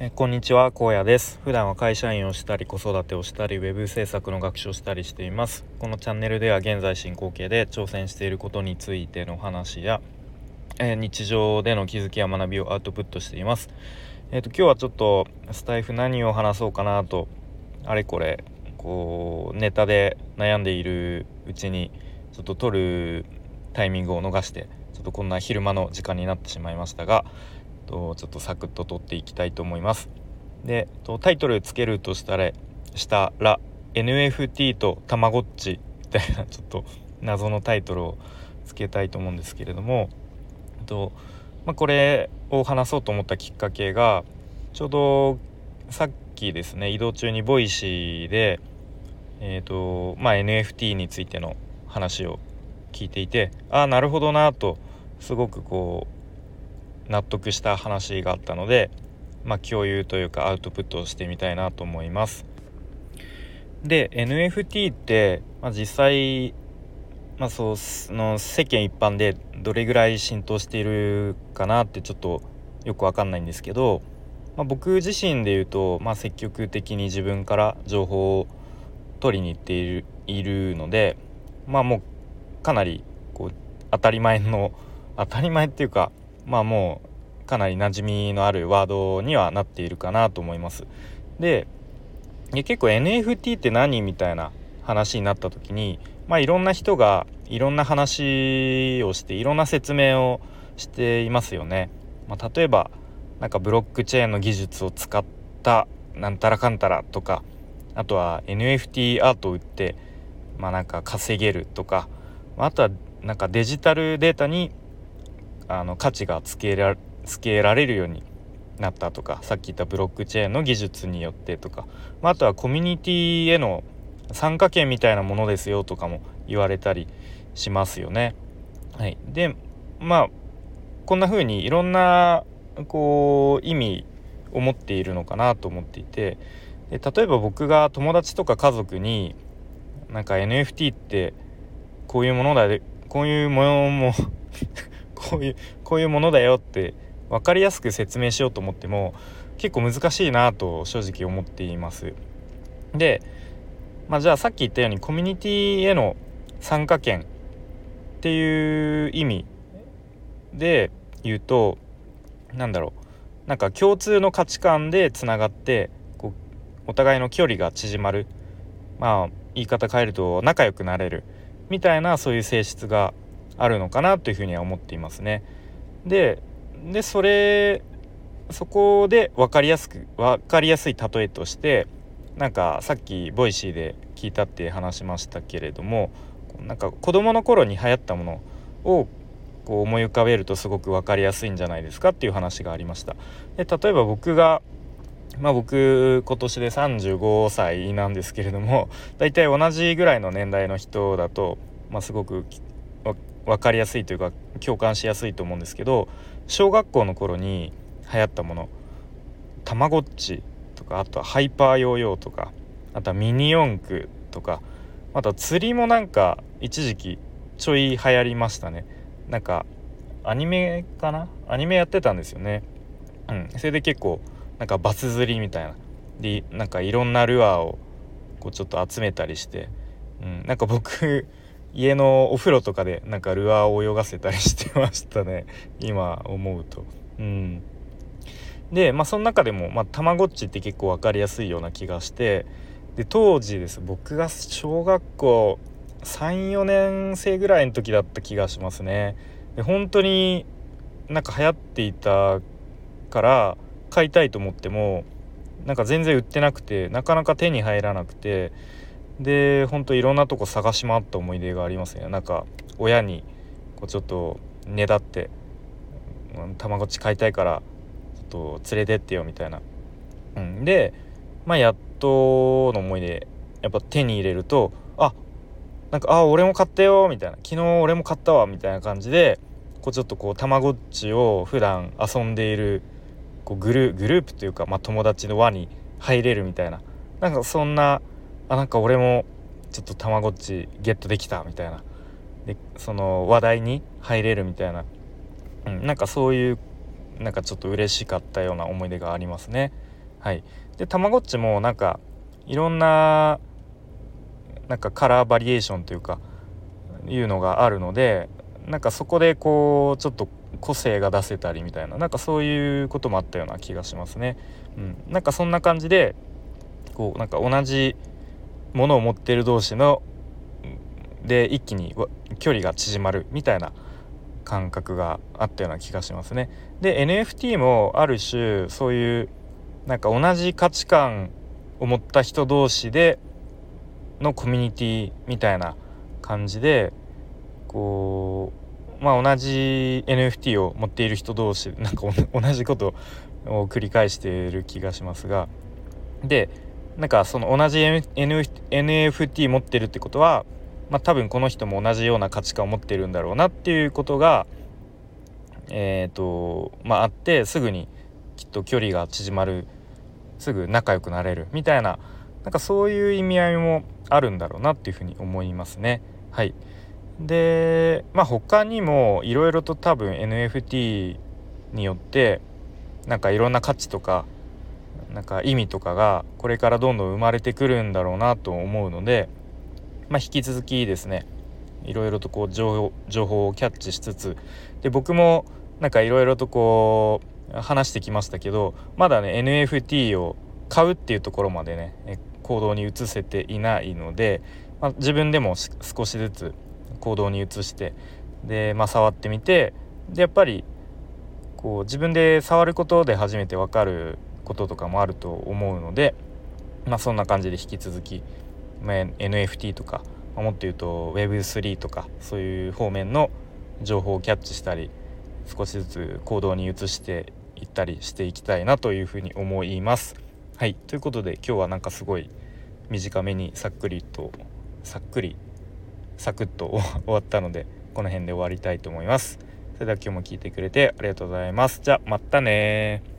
えこんにちは荒野です。普段は会社員をしたり子育てをしたりウェブ制作の学習をしたりしています。このチャンネルでは現在進行形で挑戦していることについての話や、えー、日常での気づきや学びをアウトプットしています。えっ、ー、と今日はちょっとスタイフ何を話そうかなとあれこれこうネタで悩んでいるうちにちょっと撮るタイミングを逃してちょっとこんな昼間の時間になってしまいましたがとちょっとサクッと録っていきたいと思います。でとタイトルつけるとしたらしたら NFT とたまごっちみたいな ちょっと謎のタイトルをつけたいと思うんですけれどもと、まあ、これを話そうと思ったきっかけがちょうどさっきですね移動中に Voicy で、えーとまあ、NFT についての話を聞いていてああなるほどなとすごくこう納得した話があったので、まあ、共有というかアウトプットをしてみたいなと思います。で NFT って、まあ、実際、まあ、そうの世間一般でどれぐらい浸透しているかなってちょっとよく分かんないんですけど、まあ、僕自身で言うと、まあ、積極的に自分から情報を取りに行っているいるのでまあもうかなりこう当たり前の当たり前っていうかまあもうかなり馴染みのあるワードにはなっているかなと思います。で結構 NFT って何みたいな話になった時にまあいろんな人がいろんな話をしていろんな説明をしていますよね。まあ、例えばなんかブロックチェーンの技術を使ったなんたらかんたらとかあとは NFT アートを売ってまあなんか稼げるとかあとはなんかデジタルデータにあの価値がつけらつけられるようになったとかさっき言ったブロックチェーンの技術によってとか、まあ、あとはコミュニティへの参加権みたいなものですよとかも言われたりしますよね。はい、でまあこんな風にいろんなこう意味を持っているのかなと思っていてで例えば僕が友達とか家族になんか NFT ってこういうものだこういうものもこういうこういうものだよって分かりやすく説明しようと思っても結構難しいなと正直思っています。で、まあ、じゃあさっき言ったようにコミュニティへの参加権っていう意味で言うと何だろう。なんか共通の価値観でつながってこうお互いの距離が縮まる。まあ言い方変えると仲良くなれる。みたいなそういう性質があるのかなというふうには思っていますね。ででそれそこで分かりやすく分かりやすい例えとしてなんかさっき Voicy で聞いたって話しましたけれどもなんか子供の頃に流行ったものをこう思い浮かべるとすごく分かりやすいんじゃないですかっていう話がありました。で例えば僕がまあ僕今年で35歳なんですけれども大体同じぐらいの年代の人だと、まあ、すごく分かりやすいというか共感しやすいと思うんですけど小学校の頃に流行ったものたまごっちとかあとはハイパーヨーヨーとかあとはミニ四駆とかあとは釣りもなんか一時期ちょい流行りましたね。なんかアニメかな？アニメやってたんですよね。うん。それで結構なんかバス釣りみたいな。でなんかいろんなルアーをこうちょっと集めたりして、うん、なんか僕家のお風呂とかでなんかルアーを泳がせたりしてましたね。今思うと。うん。でまあその中でもまあたまごっちって結構分かりやすいような気がして。で当時です。僕が小学校34年生ぐらいの時だった気がしますね。で本当になんか流行っていたから買いたいと思ってもなんか全然売ってなくてなかなか手に入らなくて。でほんといろんなとこ探し回った思い出がありますね。なんか親にこうちょっとねだってたまごっち買いたいからちょっと連れてってよみたいな、うん、でまあやっとの思い出やっぱ手に入れるとあなんか「あ俺も買ったよ」みたいな「昨日俺も買ったわ」みたいな感じでこうちょっとこうたまごっちを普段遊んでいるこうグルグループというか、まあ、友達の輪に入れるみたいな。なんかそんなあなんか俺もちょっとたまごっちゲットできたみたいな。でその話題に入れるみたいな、うん、なんかそういうなんかちょっと嬉しかったような思い出がありますね。はい、でたまごっちもなんかいろんななんかカラーバリエーションというかいうのがあるのでなんかそこでこうちょっと個性が出せたりみたいな。なんかそういうこともあったような気がしますね。うん、なんかそんな感じでこうなんか同じものを持ってる同士ので一気に距離が縮まるみたいな感覚があったような気がしますね。で NFT もある種そういうなんか同じ価値観を持った人同士でのコミュニティみたいな感じでこうまあ同じ NFT を持っている人同士なんか 同じことを繰り返している気がしますがでなんかその同じ NFT 持ってるってことはまあ、多分この人も同じような価値観を持ってるんだろうなっていうことがえ、ー、とまああってすぐにきっと距離が縮まるすぐ仲良くなれるみたいななんかそういう意味合いもあるんだろうなっていうふうに思いますね。はい、でまあ他にもいろいろと多分 NFT によってなんかいろんな価値とかなんか意味とかがこれからどんどん生まれてくるんだろうなと思うのでまあ、引き続きですねいろいろとこう情報をキャッチしつつで僕もなんかいろいろとこう話してきましたけどまだね NFT を買うっていうところまでね行動に移せていないので、まあ、自分でも少しずつ行動に移してで、まあ、触ってみてでやっぱりこう自分で触ることで初めて分かることとかもあると思うので、まあ、そんな感じで引き続きまあ、NFT とか、まあ、もっと言うと Web3 とかそういう方面の情報をキャッチしたり少しずつ行動に移していったりしていきたいなというふうに思います。はいということで今日はなんかすごい短めにさっくりとさっくりサクッと 終わったのでこの辺で終わりたいと思います。それでは今日も聞いてくれてありがとうございます。じゃあまたね